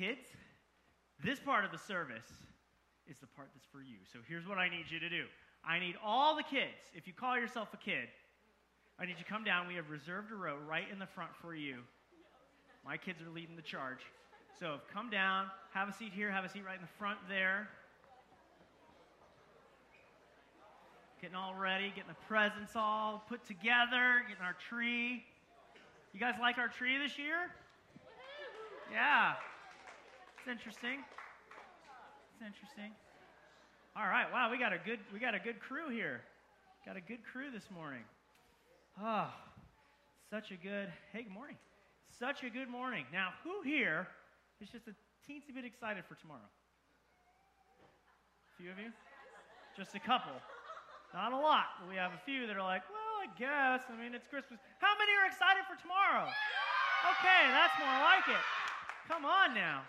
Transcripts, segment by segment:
kids, this part of the service is the part that's for you. So here's what I need you to do I need all the kids, if you call yourself a kid, I need you to come down. We have reserved a row right in the front for you. My kids are leading the charge. So come down, have a seat here, have a seat right in the front there. Getting all ready, getting the presents all put together, getting our tree. You guys like our tree this year? Yeah. It's interesting. It's interesting. All right. Wow, we got a good we got a good crew here. Got a good crew this morning. Oh, such a good. Hey, good morning. Such a good morning. Now, who here is just a teensy bit excited for tomorrow? A few of you? Just a couple. Not a lot. But we have a few that are like, well, I guess. I mean, it's Christmas. How many are excited for tomorrow? Okay, that's more like it. Come on now.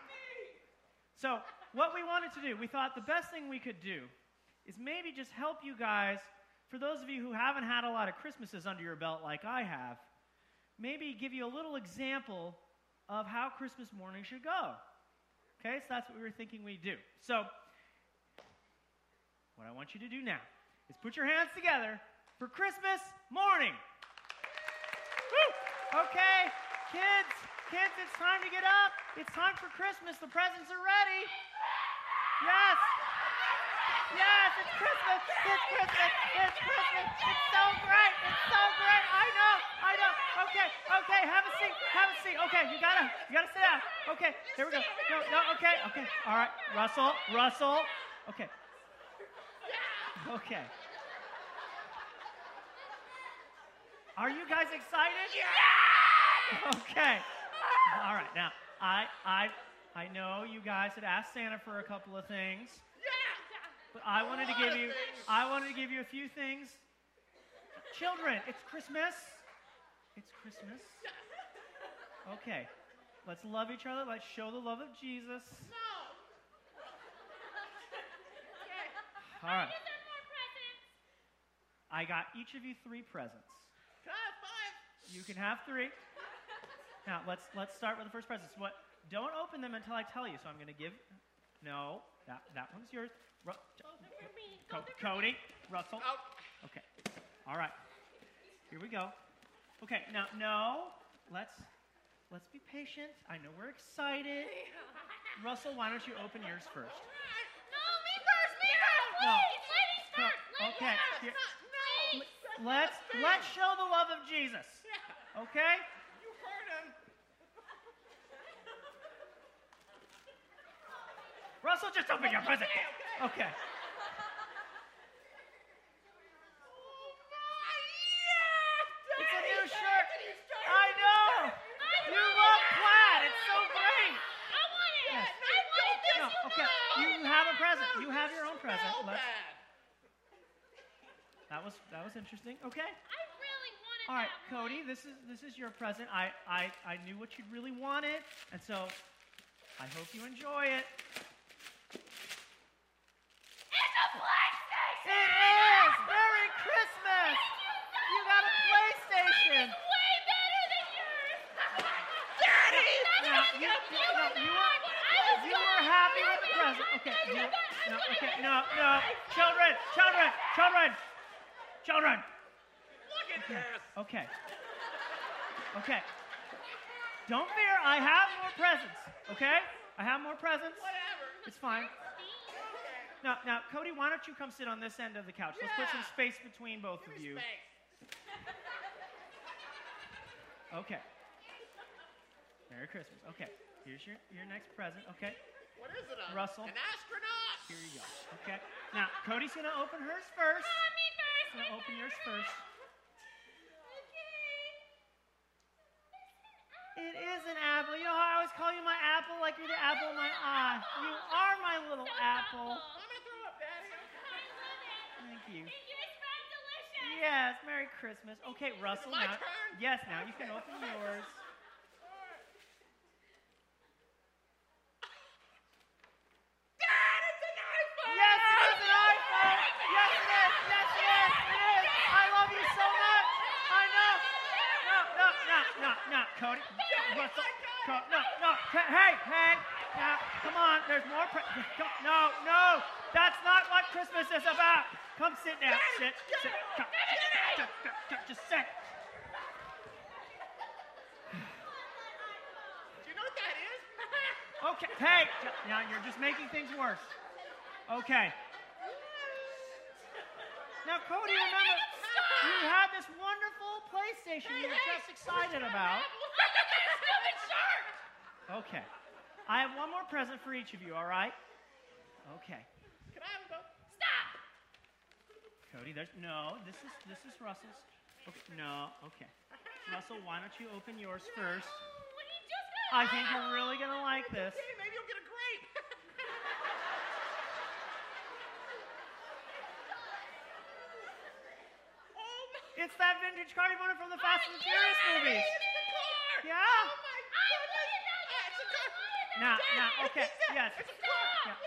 So, what we wanted to do, we thought the best thing we could do is maybe just help you guys, for those of you who haven't had a lot of Christmases under your belt like I have, maybe give you a little example of how Christmas morning should go. Okay, so that's what we were thinking we'd do. So, what I want you to do now is put your hands together for Christmas morning. Woo! Okay, kids, kids, it's time to get up. It's time for Christmas. The presents are ready. Yes. Yes, it's Christmas. It's Christmas. It's Christmas. It's so great. It's so great. I know. I know. Okay. Okay. Have a seat. Have a seat. Okay. You gotta. You gotta sit down. Okay. Here we go. No. No. Okay. Okay. All right. Russell. Russell. Okay. Okay. Are you guys excited? Yeah. Okay. All right. Now, I I I know you guys had asked Santa for a couple of things. Yeah, but I wanted to give you I wanted to give you a few things. Children, it's Christmas. It's Christmas. Okay. Let's love each other. Let's show the love of Jesus. No. Okay. All right. I got each of you three presents. Can I have five? You can have three. Now let's let's start with the first presents. What? Don't open them until I tell you. So I'm going to give. No, that that one's yours. Ru- Co- Cody, Russell. Okay. All right. Here we go. Okay. Now, no. Let's let's be patient. I know we're excited. Russell, why don't you open yours first? No. me first. Me first. Please, No, okay. Here- Let's let's show the love of Jesus. Okay? Russell, just open your present. Okay. Oh my yeah! It's a new shirt. I know. You love plaid. It's so great. I want it. Yes. I want it. No, okay. You have a present. You have your own present. Let's, that was that was interesting. Okay. I really wanted. All right, Cody, this is this is your present. I I I knew what you'd really wanted, and so I hope you enjoy it. It is! A PlayStation! It is! Merry Christmas! You got a PlayStation! Now, you, you, no, you were, you were happy with the present. Okay, you, no, okay, no, no. Children, children, children, children. Look at this! okay. Okay. Don't fear, I have more presents, okay? I have more presents. It's fine. Now, now, Cody, why don't you come sit on this end of the couch? Let's put some space between both of you. Okay. Merry Christmas. Okay. Here's your, your next present. Okay. What is it? A, Russell. An astronaut. Here you go. Okay. Now, Cody's going to open hers first. He's going to open yours first. Okay. It is an apple. You know how I always call you my apple, like you're the apple of my eye. You are my little apple. I'm gonna throw up, Daddy. Thank you. Yes, Merry Christmas. Okay, Russell. my now, turn? Yes, now you can open yours. Dad, it's an iPhone. Yes, it is an iPhone. Yes, it is. Yes, it is. It is. I love you so much. I know. No, no, no, no, no, Cody. Russell. Co- no, no, Hey, hey, hey. Now, come on. There's more. Pre- come, no, no. That's not what Christmas is about. Come sit down. Sit, sit. Come, sit, sit, sit, sit, Just sit. Do you know what that is? Okay. Hey. Now you're just making things worse. Okay. Now, Cody, remember, you had this wonderful PlayStation you were just excited about. Stupid shark! Okay. I have one more present for each of you, all right? Okay. Can I have a go? Stop! Cody, there's no. This is this is Russell's. Okay, no. Okay. Russell, why don't you open yours first? You just I think you're really gonna like this. Okay, maybe you'll get a grape. oh my It's that vintage car you wanted from the Fast and the Furious yeah, movies. Yeah. Oh my goodness. Ah, it's a car. Now, now, okay, yes. It's a car. Yeah.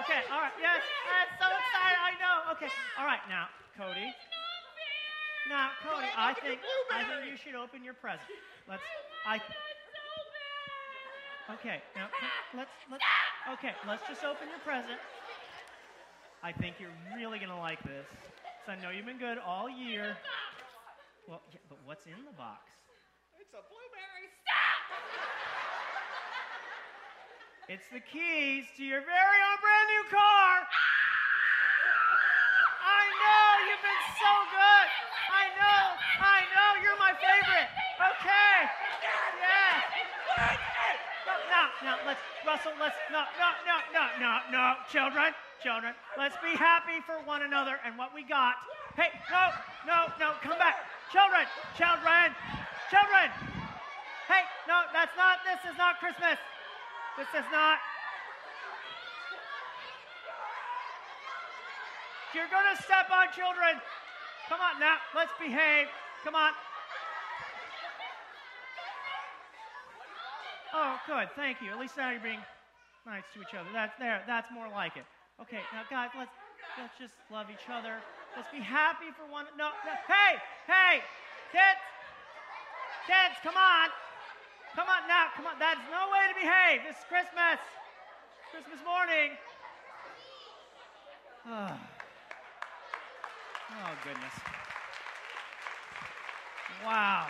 Okay, all right, yes, I'm so excited, I know. Okay, all right, now, Cody. Now, Cody, I think I think you should open your present. Let's. I. Okay, now let's let's. Okay, let's just open your present. I think you're really gonna like this. So I know you've been good all year. Well, yeah, but what's in the box? It's a blueberry. Stop! it's the keys to your very own brand new car. Ah! I know you've been so good. I know, I know you're my favorite. Okay. Yeah. No, no, no, let's, Russell, let's, no, no, no, no, no, no, children, children, let's be happy for one another and what we got. Hey, no, no, no, come back. Children, children, children. Hey, no, that's not, this is not Christmas. This is not. You're gonna step on children. Come on now, let's behave. Come on. Oh, good. Thank you. At least now you're being nice to each other. That's there. That's more like it. Okay, now guys, let's let's just love each other. Let's be happy for one. No, no. Hey, hey, kids, kids, come on, come on now, come on. That's no way to behave. This is Christmas. Christmas morning. Oh, oh goodness. Wow.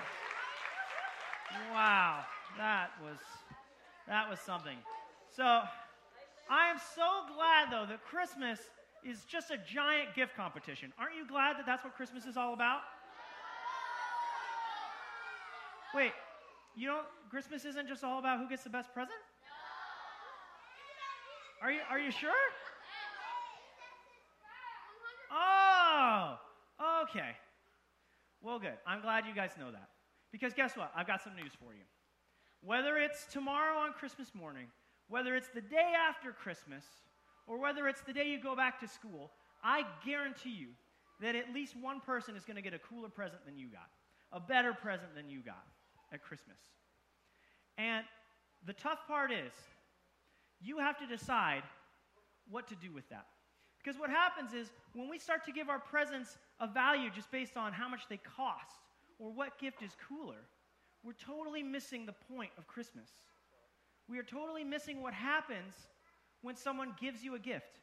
Wow. That was that was something. So I am so glad though that Christmas is just a giant gift competition. Aren't you glad that that's what Christmas is all about? Wait, you don't Christmas isn't just all about who gets the best present? Are you are you sure? Oh, okay. Well, good. I'm glad you guys know that. Because guess what? I've got some news for you. Whether it's tomorrow on Christmas morning, whether it's the day after Christmas, or whether it's the day you go back to school, I guarantee you that at least one person is going to get a cooler present than you got, a better present than you got at Christmas. And the tough part is, you have to decide what to do with that. Because what happens is when we start to give our presents a value just based on how much they cost or what gift is cooler, we're totally missing the point of Christmas. We are totally missing what happens when someone gives you a gift.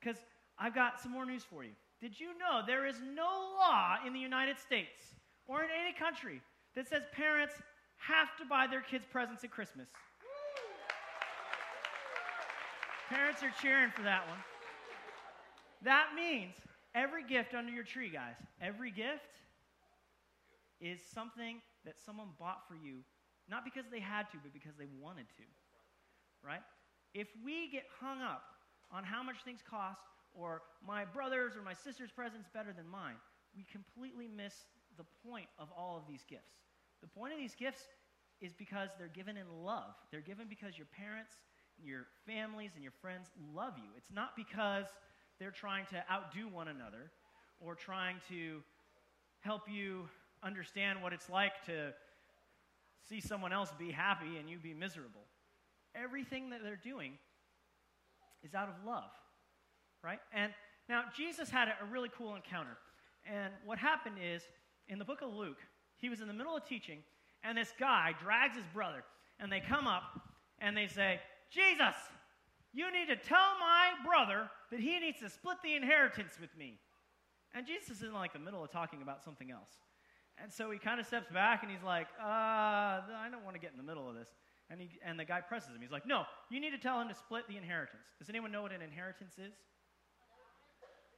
Because I've got some more news for you. Did you know there is no law in the United States or in any country that says parents have to buy their kids presents at Christmas? Parents are cheering for that one. That means every gift under your tree, guys, every gift is something that someone bought for you, not because they had to, but because they wanted to. Right? If we get hung up on how much things cost, or my brother's or my sister's present's better than mine, we completely miss the point of all of these gifts. The point of these gifts is because they're given in love. They're given because your parents, your families, and your friends love you. It's not because they're trying to outdo one another or trying to help you understand what it's like to see someone else be happy and you be miserable. Everything that they're doing is out of love, right? And now Jesus had a, really cool encounter. And what happened is, in the book of Luke, he was in the middle of teaching, and this guy drags his brother, and they come up and they say, Jesus, you need to tell my brother that he needs to split the inheritance with me. And Jesus is in like the middle of talking about something else. And so he kind of steps back and he's like, uh, I don't want to get in the middle of this. And, he, and the guy presses him. He's like, No, you need to tell him to split the inheritance. Does anyone know what an inheritance is?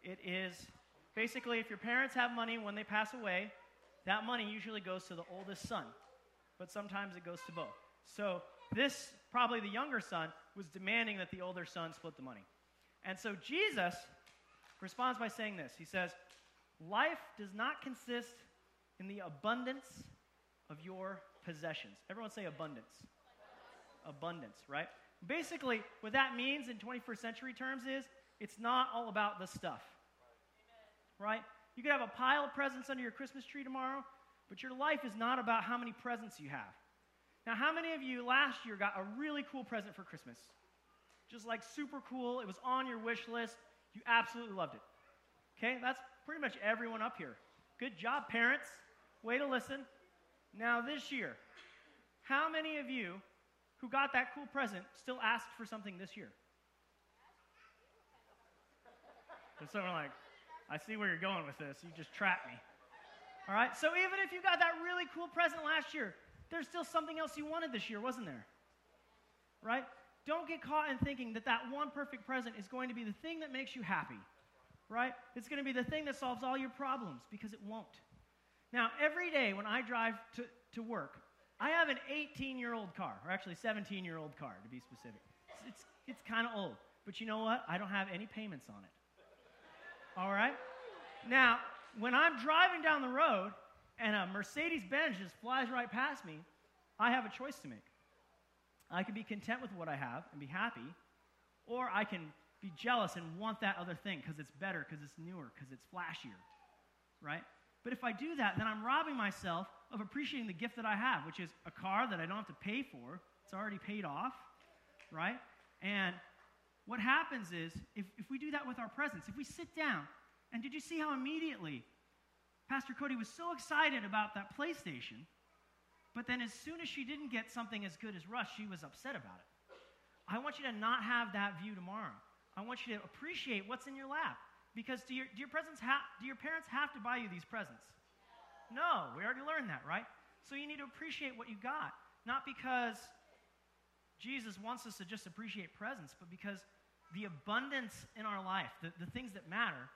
It is basically if your parents have money when they pass away, that money usually goes to the oldest son, but sometimes it goes to both. So this, probably the younger son, was demanding that the older son split the money. And so Jesus responds by saying this He says, Life does not consist in the abundance of your possessions. Everyone say abundance. Abundance, right? Basically, what that means in 21st century terms is it's not all about the stuff. Right? You could have a pile of presents under your Christmas tree tomorrow, but your life is not about how many presents you have. Now, how many of you last year got a really cool present for Christmas? Just like super cool. It was on your wish list. You absolutely loved it. Okay? That's pretty much everyone up here. Good job, parents. Way to listen. Now, this year, how many of you who got that cool present still asked for something this year? And someone like, I see where you're going with this. You just trapped me. All right? So even if you got that really cool present last year, there's still something else you wanted this year, wasn't there? Right? Don't get caught in thinking that that one perfect present is going to be the thing that makes you happy. Right? It's going to be the thing that solves all your problems because it won't. Now, every day when I drive to, to work, I have an 18 year old car, or actually 17 year old car to be specific. It's, it's, it's kind of old. But you know what? I don't have any payments on it. All right? Now, when I'm driving down the road and a Mercedes Benz just flies right past me, I have a choice to make. I can be content with what I have and be happy, or I can be jealous and want that other thing because it's better, because it's newer, because it's flashier, right? But if I do that, then I'm robbing myself of appreciating the gift that I have, which is a car that I don't have to pay for. It's already paid off, right? And what happens is, if, if we do that with our presents, if we sit down, and did you see how immediately Pastor Cody was so excited about that PlayStation, but then as soon as she didn't get something as good as Rush, she was upset about it. I want you to not have that view tomorrow. I want you to appreciate what's in your lap. Because do your, do your, presents ha- do your parents have to buy you these presents? No, we already learned that, right? So you need to appreciate what you got. Not because Jesus wants us to just appreciate presents, but because the abundance in our life, the, the things that matter,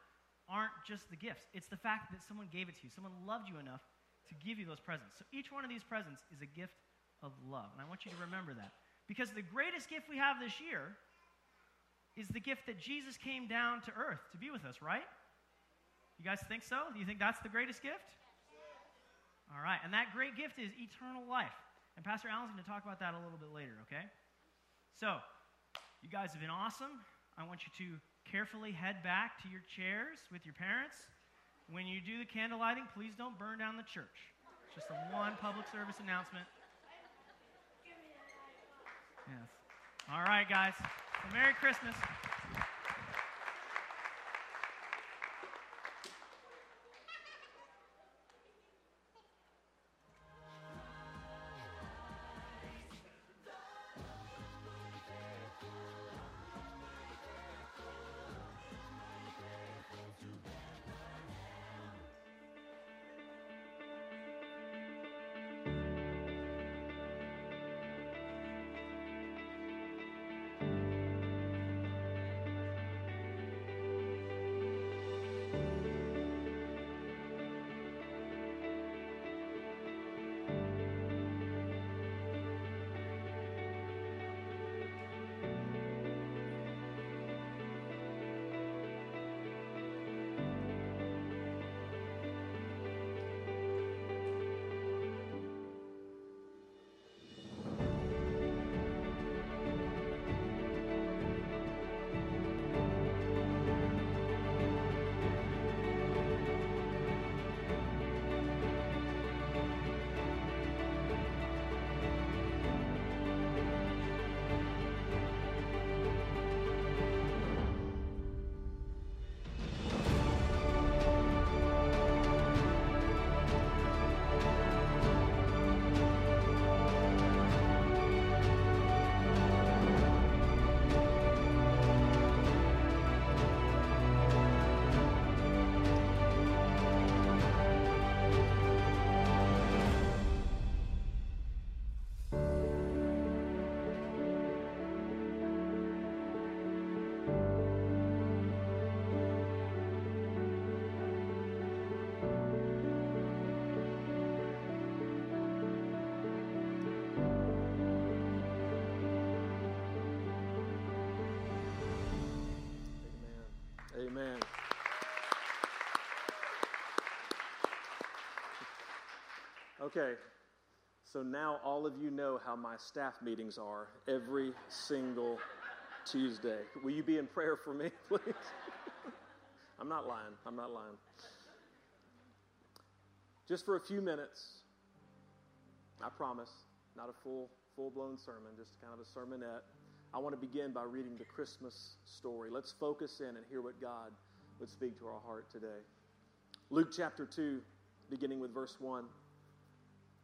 aren't just the gifts. It's the fact that someone gave it to you. Someone loved you enough to give you those presents. So each one of these presents is a gift of love. And I want you to remember that. Because the greatest gift we have this year is the gift that Jesus came down to earth to be with us, right? You guys think so? Do you think that's the greatest gift? All right, and that great gift is eternal life. And Pastor Allen's going to talk about that a little bit later, okay? So, you guys have been awesome. I want you to carefully head back to your chairs with your parents. When you do the candle lighting, please don't burn down the church. It's Just a one public service announcement. Yes. All right, guys. Merry Christmas. Amen. Okay, so now all of you know how my staff meetings are every single Tuesday. Will you be in prayer for me, please? I'm not lying. I'm not lying. Just for a few minutes, I promise, not a full full blown sermon, just kind of a sermonette. I want to begin by reading the Christmas story. Let's focus in and hear what God would speak to our heart today. Luke chapter 2, beginning with verse 1.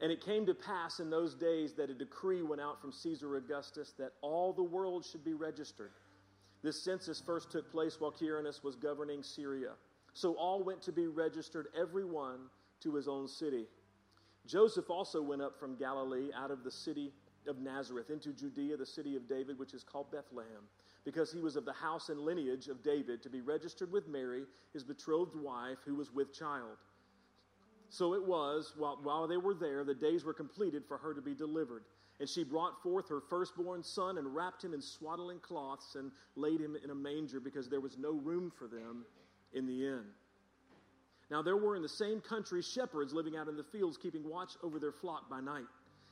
And it came to pass in those days that a decree went out from Caesar Augustus that all the world should be registered. This census first took place while Quirinus was governing Syria. So all went to be registered, every one to his own city. Joseph also went up from Galilee out of the city of Nazareth into Judea, the city of David, which is called Bethlehem, because he was of the house and lineage of David, to be registered with Mary, his betrothed wife, who was with child. So it was, while, while they were there, the days were completed for her to be delivered. And she brought forth her firstborn son and wrapped him in swaddling cloths and laid him in a manger because there was no room for them in the inn. Now there were in the same country shepherds living out in the fields, keeping watch over their flock by night.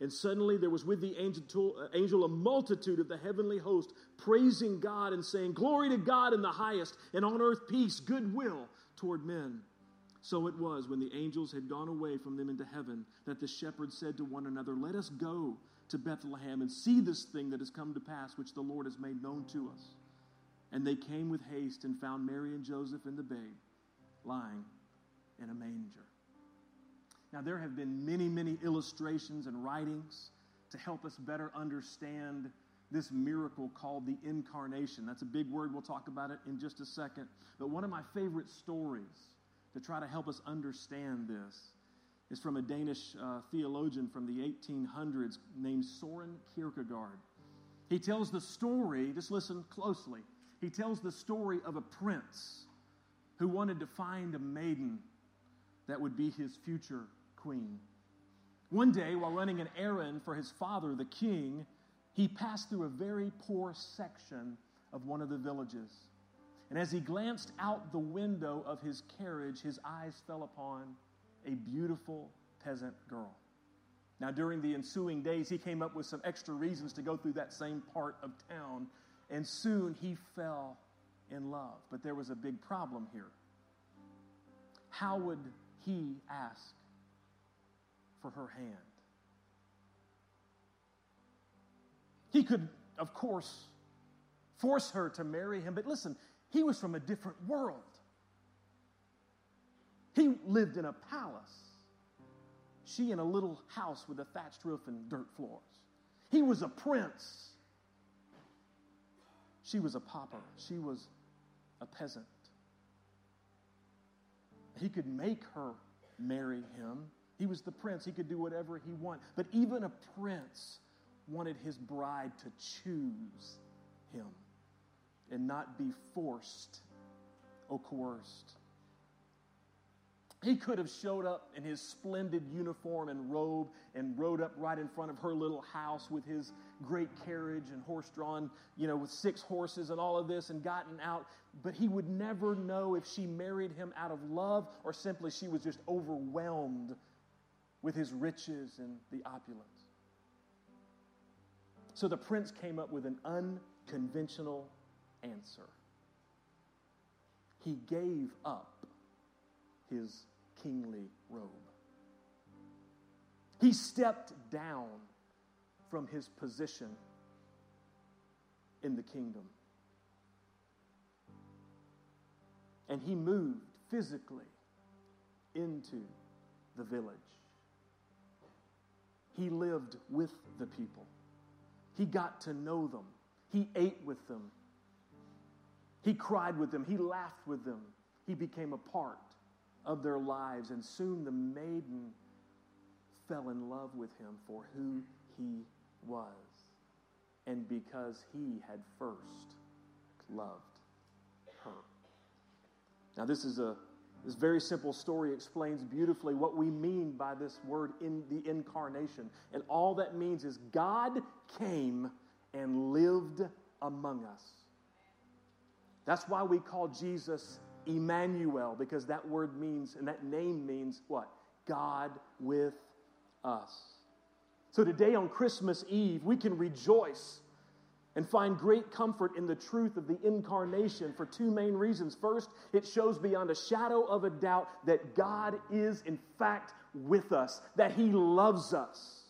And suddenly there was with the angel, uh, angel a multitude of the heavenly host praising God and saying, Glory to God in the highest, and on earth peace, goodwill toward men. So it was when the angels had gone away from them into heaven that the shepherds said to one another, Let us go to Bethlehem and see this thing that has come to pass, which the Lord has made known to us. And they came with haste and found Mary and Joseph and the babe lying in a manger. Now, there have been many, many illustrations and writings to help us better understand this miracle called the incarnation. That's a big word. We'll talk about it in just a second. But one of my favorite stories to try to help us understand this is from a Danish uh, theologian from the 1800s named Soren Kierkegaard. He tells the story, just listen closely. He tells the story of a prince who wanted to find a maiden that would be his future queen. One day, while running an errand for his father, the king, he passed through a very poor section of one of the villages. And as he glanced out the window of his carriage, his eyes fell upon a beautiful peasant girl. Now, during the ensuing days, he came up with some extra reasons to go through that same part of town, and soon he fell in love. But there was a big problem here. How would he ask for her hand? He could, of course, force her to marry him, but listen, he was from a different world. He lived in a palace. She in a little house with a thatched roof and dirt floors. He was a prince. She was a pauper. She was a peasant. He could make her marry him. He was the prince. He could do whatever he wanted. But even a prince wanted his bride to choose him and not be forced or coerced. He could have showed up in his splendid uniform and robe and rode up right in front of her little house with his great carriage and horse drawn, you know, with six horses and all of this and gotten out. But he would never know if she married him out of love or simply she was just overwhelmed with his riches and the opulence. So the prince came up with an unconventional answer. He gave up his kingly robe. He stepped down from his position in the kingdom. And he moved physically into the village. He lived with the people. He got to know them. He ate with them. He cried with them. He laughed with them. He became a part of their lives. And soon the maiden fell in love with him for who he was and because he had first loved her. Now, this is a this very simple story explains beautifully what we mean by this word in the incarnation. And all that means is God came and lived among us. That's why we call Jesus Emmanuel, because that word means, and that name means what? God with us. So today on Christmas Eve, we can rejoice and find great comfort in the truth of the incarnation for two main reasons. First, it shows beyond a shadow of a doubt that God is, in fact, with us, that He loves us,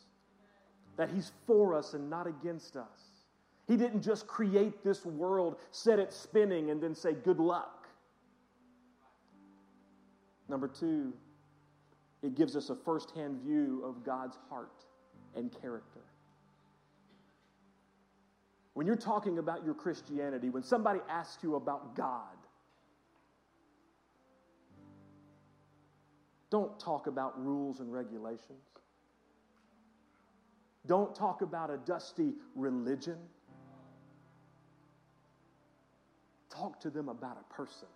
that He's for us and not against us. He didn't just create this world, set it spinning, and then say, good luck. Number two, it gives us a firsthand view of God's heart and character. When you're talking about your Christianity, when somebody asks you about God, don't talk about rules and regulations. Don't talk about a dusty religion. Talk to them about a person.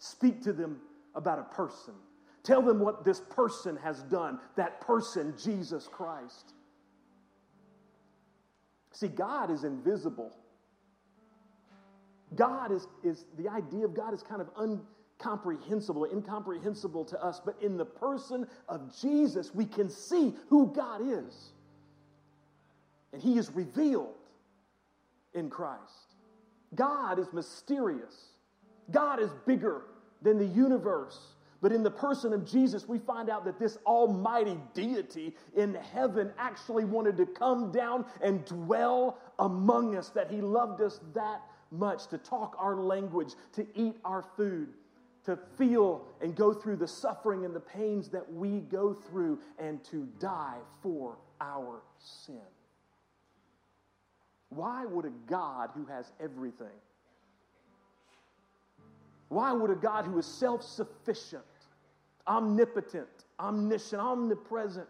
Speak to them about a person. Tell them what this person has done, that person, Jesus Christ. See, God is invisible. God is, is the idea of God is kind of incomprehensible, incomprehensible to us. But in the person of Jesus, we can see who God is. And He is revealed in Christ. God is mysterious. God is bigger than the universe. But in the person of Jesus, we find out that this almighty deity in heaven actually wanted to come down and dwell among us, that he loved us that much, to talk our language, to eat our food, to feel and go through the suffering and the pains that we go through, and to die for our sin. Why would a God who has everything, why would a God who is self sufficient, omnipotent, omniscient, omnipresent.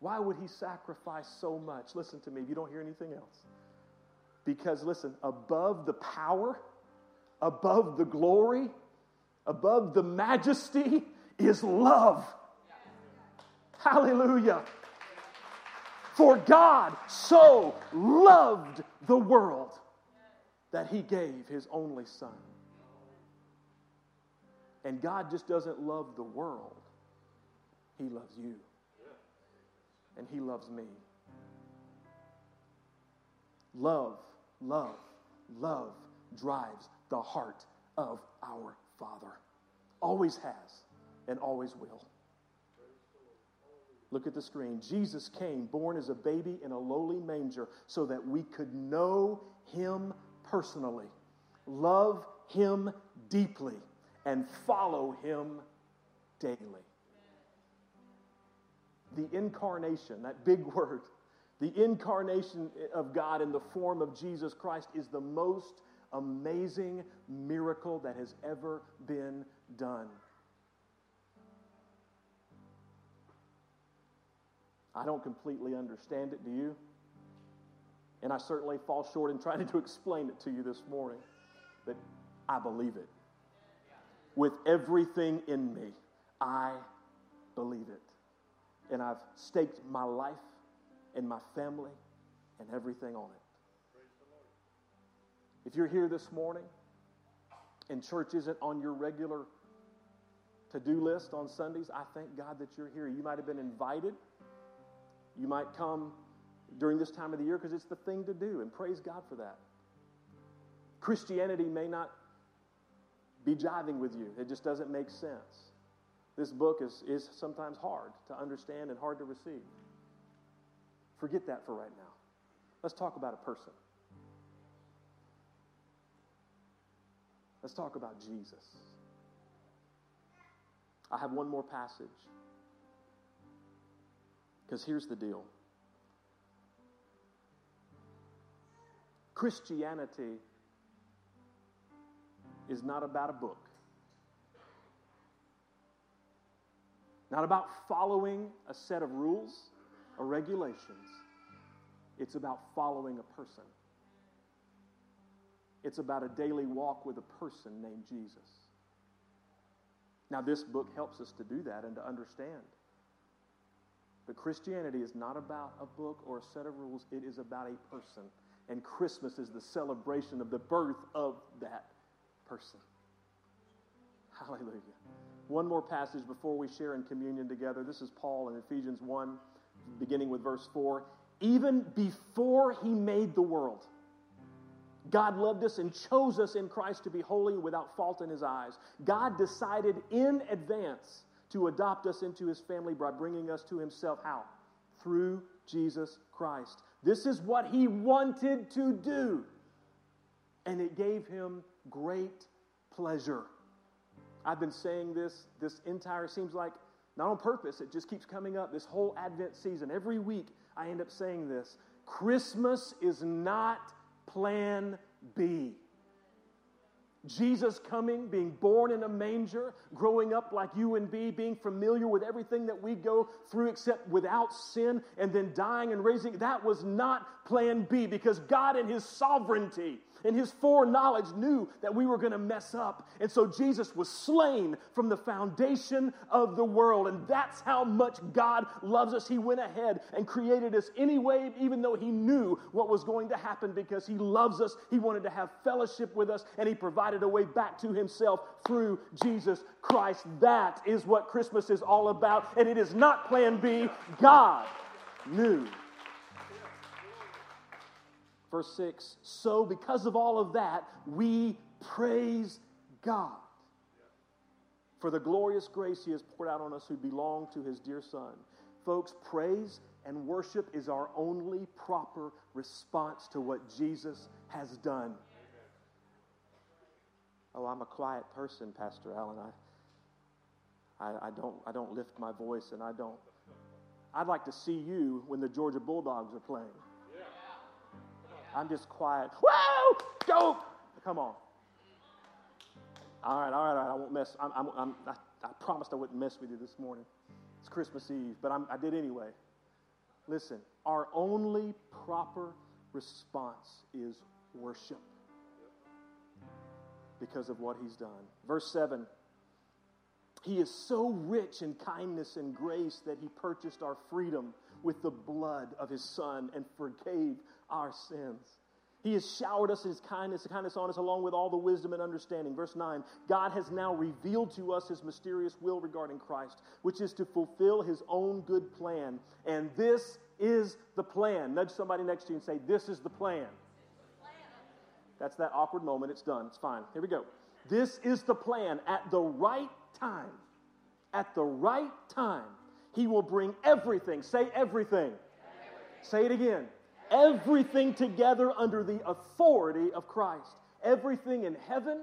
Why would he sacrifice so much? Listen to me if you don't hear anything else. Because, listen, above the power, above the glory, above the majesty is love. Hallelujah. For God so loved the world that he gave his only son. And God just doesn't love the world, He loves you. And He loves me. Love, love, love drives the heart of our Father. Always has and always will. Look at the screen. Jesus came born as a baby in a lowly manger so that we could know him personally, love him deeply, and follow him daily. The incarnation, that big word, the incarnation of God in the form of Jesus Christ is the most amazing miracle that has ever been done. I don't completely understand it, do you? And I certainly fall short in trying to explain it to you this morning, but I believe it with everything in me. I believe it. And I've staked my life and my family and everything on it. If you're here this morning and church isn't on your regular to do list on Sundays, I thank God that you're here. You might have been invited. You might come during this time of the year because it's the thing to do, and praise God for that. Christianity may not be jiving with you. It just doesn't make sense. This book is, is sometimes hard to understand and hard to receive. Forget that for right now. Let's talk about a person. Let's talk about Jesus. I have one more passage. Because here's the deal Christianity is not about a book. not about following a set of rules or regulations. It's about following a person. It's about a daily walk with a person named Jesus. Now, this book helps us to do that and to understand. But Christianity is not about a book or a set of rules, it is about a person. And Christmas is the celebration of the birth of that person. Hallelujah. One more passage before we share in communion together. This is Paul in Ephesians 1, beginning with verse 4. Even before he made the world, God loved us and chose us in Christ to be holy without fault in his eyes. God decided in advance to adopt us into his family by bringing us to himself. How? Through Jesus Christ. This is what he wanted to do. And it gave him great pleasure. I've been saying this this entire seems like not on purpose, it just keeps coming up this whole Advent season. Every week I end up saying this. Christmas is not plan B. Jesus coming, being born in a manger, growing up like you and me, being familiar with everything that we go through except without sin, and then dying and raising, that was not plan B because God in His sovereignty in his foreknowledge knew that we were going to mess up. And so Jesus was slain from the foundation of the world. And that's how much God loves us. He went ahead and created us anyway, even though he knew what was going to happen because he loves us. He wanted to have fellowship with us, and he provided a way back to himself through Jesus Christ. That is what Christmas is all about. And it is not plan B. God knew Verse 6 So, because of all of that, we praise God for the glorious grace He has poured out on us who belong to His dear Son. Folks, praise and worship is our only proper response to what Jesus has done. Oh, I'm a quiet person, Pastor Allen. I, I, I, don't, I don't lift my voice and I don't. I'd like to see you when the Georgia Bulldogs are playing. I'm just quiet. Whoa! Go! Come on. All right, all right, all right. I won't mess. I'm, I'm, I'm, i I, promised I wouldn't mess with you this morning. It's Christmas Eve, but I'm, I did anyway. Listen, our only proper response is worship because of what he's done. Verse 7 He is so rich in kindness and grace that he purchased our freedom with the blood of his son and forgave our sins. He has showered us his kindness, kindness on us, along with all the wisdom and understanding. Verse 9 God has now revealed to us his mysterious will regarding Christ, which is to fulfill his own good plan. And this is the plan. Nudge somebody next to you and say, This is the plan. That's that awkward moment. It's done. It's fine. Here we go. This is the plan. At the right time, at the right time, he will bring everything. Say everything. everything. Say it again everything together under the authority of Christ. Everything in heaven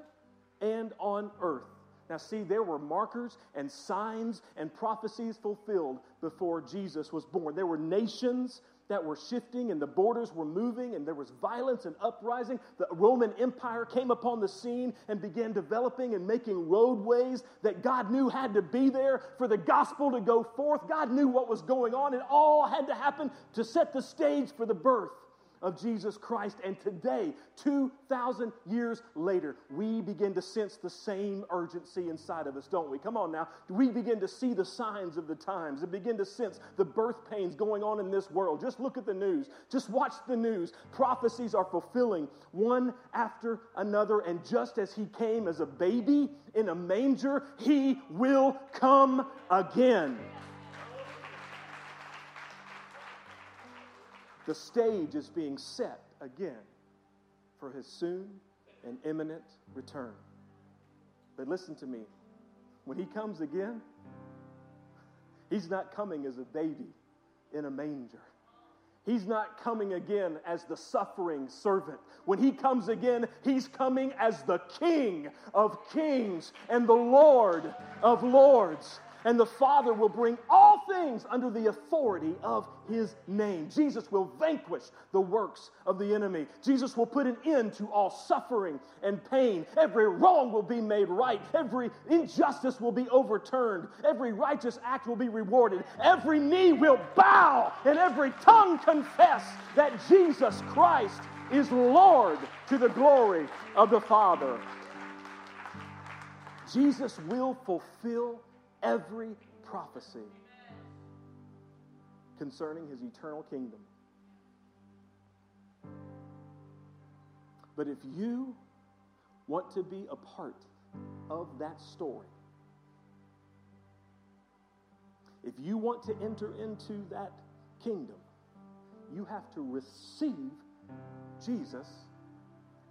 and on earth. Now, see, there were markers and signs and prophecies fulfilled before Jesus was born. There were nations that were shifting and the borders were moving and there was violence and uprising. The Roman Empire came upon the scene and began developing and making roadways that God knew had to be there for the gospel to go forth. God knew what was going on. It all had to happen to set the stage for the birth of Jesus Christ. And today, 2,000 years later, we begin to sense the same urgency inside of us, don't we? Come on now. We begin to see the signs of the times and begin to sense the birth pains going on in this world. Just look at the news. Just watch the news. Prophecies are fulfilling one after another. And just as he came as a baby in a manger, he will come again. The stage is being set again for his soon and imminent return. But listen to me. When he comes again, he's not coming as a baby in a manger. He's not coming again as the suffering servant. When he comes again, he's coming as the King of kings and the Lord of lords. And the Father will bring all things under the authority of his name. Jesus will vanquish the works of the enemy. Jesus will put an end to all suffering and pain. Every wrong will be made right. Every injustice will be overturned. Every righteous act will be rewarded. Every knee will bow and every tongue confess that Jesus Christ is Lord to the glory of the Father. Jesus will fulfill every prophecy concerning his eternal kingdom. But if you want to be a part of that story, if you want to enter into that kingdom, you have to receive Jesus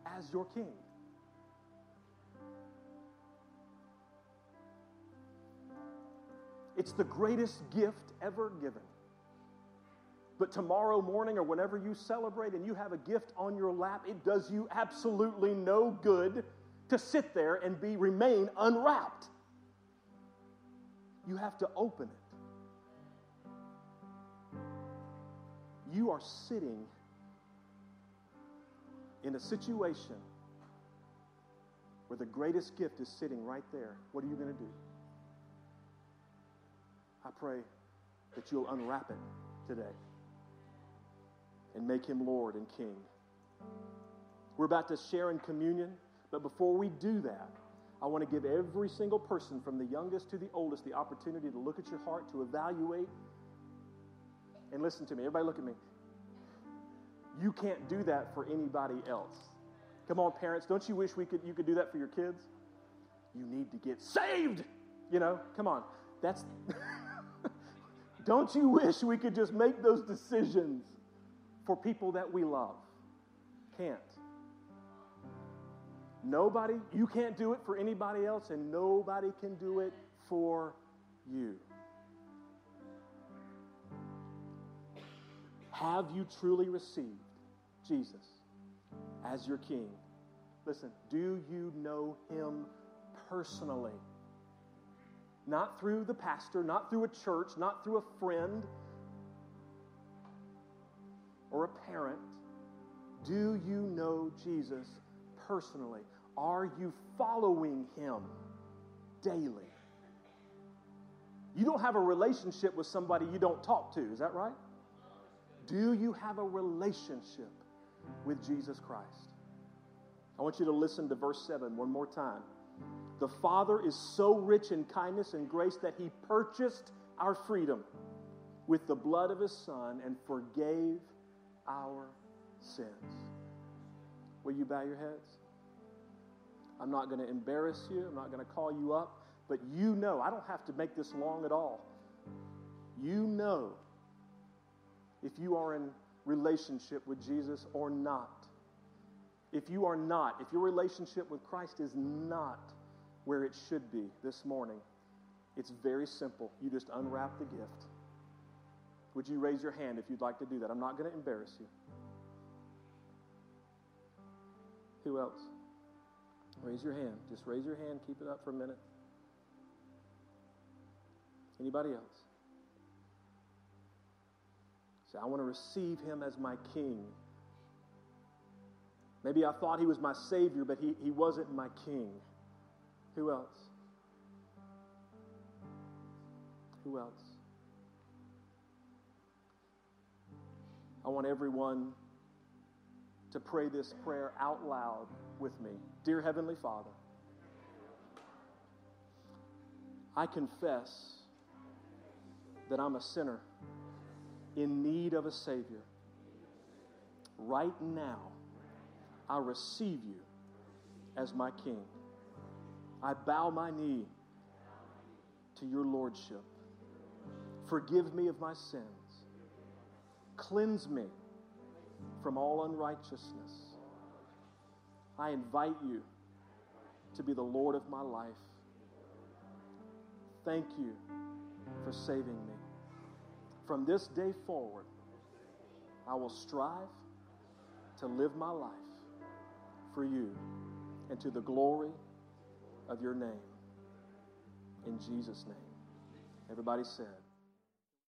as your king. It's the greatest gift ever given. But tomorrow morning or whenever you celebrate and you have a gift on your lap, it does you absolutely no good to sit there and be remain unwrapped. You have to open it. You are sitting in a situation where the greatest gift is sitting right there. What are you going to do? I pray that you'll unwrap it today and make him Lord and King. We're about to share in communion, but before we do that, I want to give every single person from the youngest to the oldest the opportunity to look at your heart, to evaluate, and listen to me. Everybody, look at me. You can't do that for anybody else. Come on, parents, don't you wish we could, you could do that for your kids? You need to get saved. You know, come on. That's. Don't you wish we could just make those decisions for people that we love? Can't. Nobody, you can't do it for anybody else, and nobody can do it for you. Have you truly received Jesus as your King? Listen, do you know Him personally? Not through the pastor, not through a church, not through a friend or a parent. Do you know Jesus personally? Are you following him daily? You don't have a relationship with somebody you don't talk to, is that right? Do you have a relationship with Jesus Christ? I want you to listen to verse 7 one more time. The Father is so rich in kindness and grace that He purchased our freedom with the blood of His Son and forgave our sins. Will you bow your heads? I'm not going to embarrass you. I'm not going to call you up. But you know, I don't have to make this long at all. You know if you are in relationship with Jesus or not. If you are not, if your relationship with Christ is not where it should be this morning, it's very simple. You just unwrap the gift. Would you raise your hand if you'd like to do that? I'm not going to embarrass you. Who else? Raise your hand. Just raise your hand. Keep it up for a minute. Anybody else? Say, I want to receive him as my king. Maybe I thought he was my Savior, but he, he wasn't my King. Who else? Who else? I want everyone to pray this prayer out loud with me. Dear Heavenly Father, I confess that I'm a sinner in need of a Savior. Right now, I receive you as my King. I bow my knee to your Lordship. Forgive me of my sins. Cleanse me from all unrighteousness. I invite you to be the Lord of my life. Thank you for saving me. From this day forward, I will strive to live my life for you and to the glory of your name. In Jesus' name, Everybody said.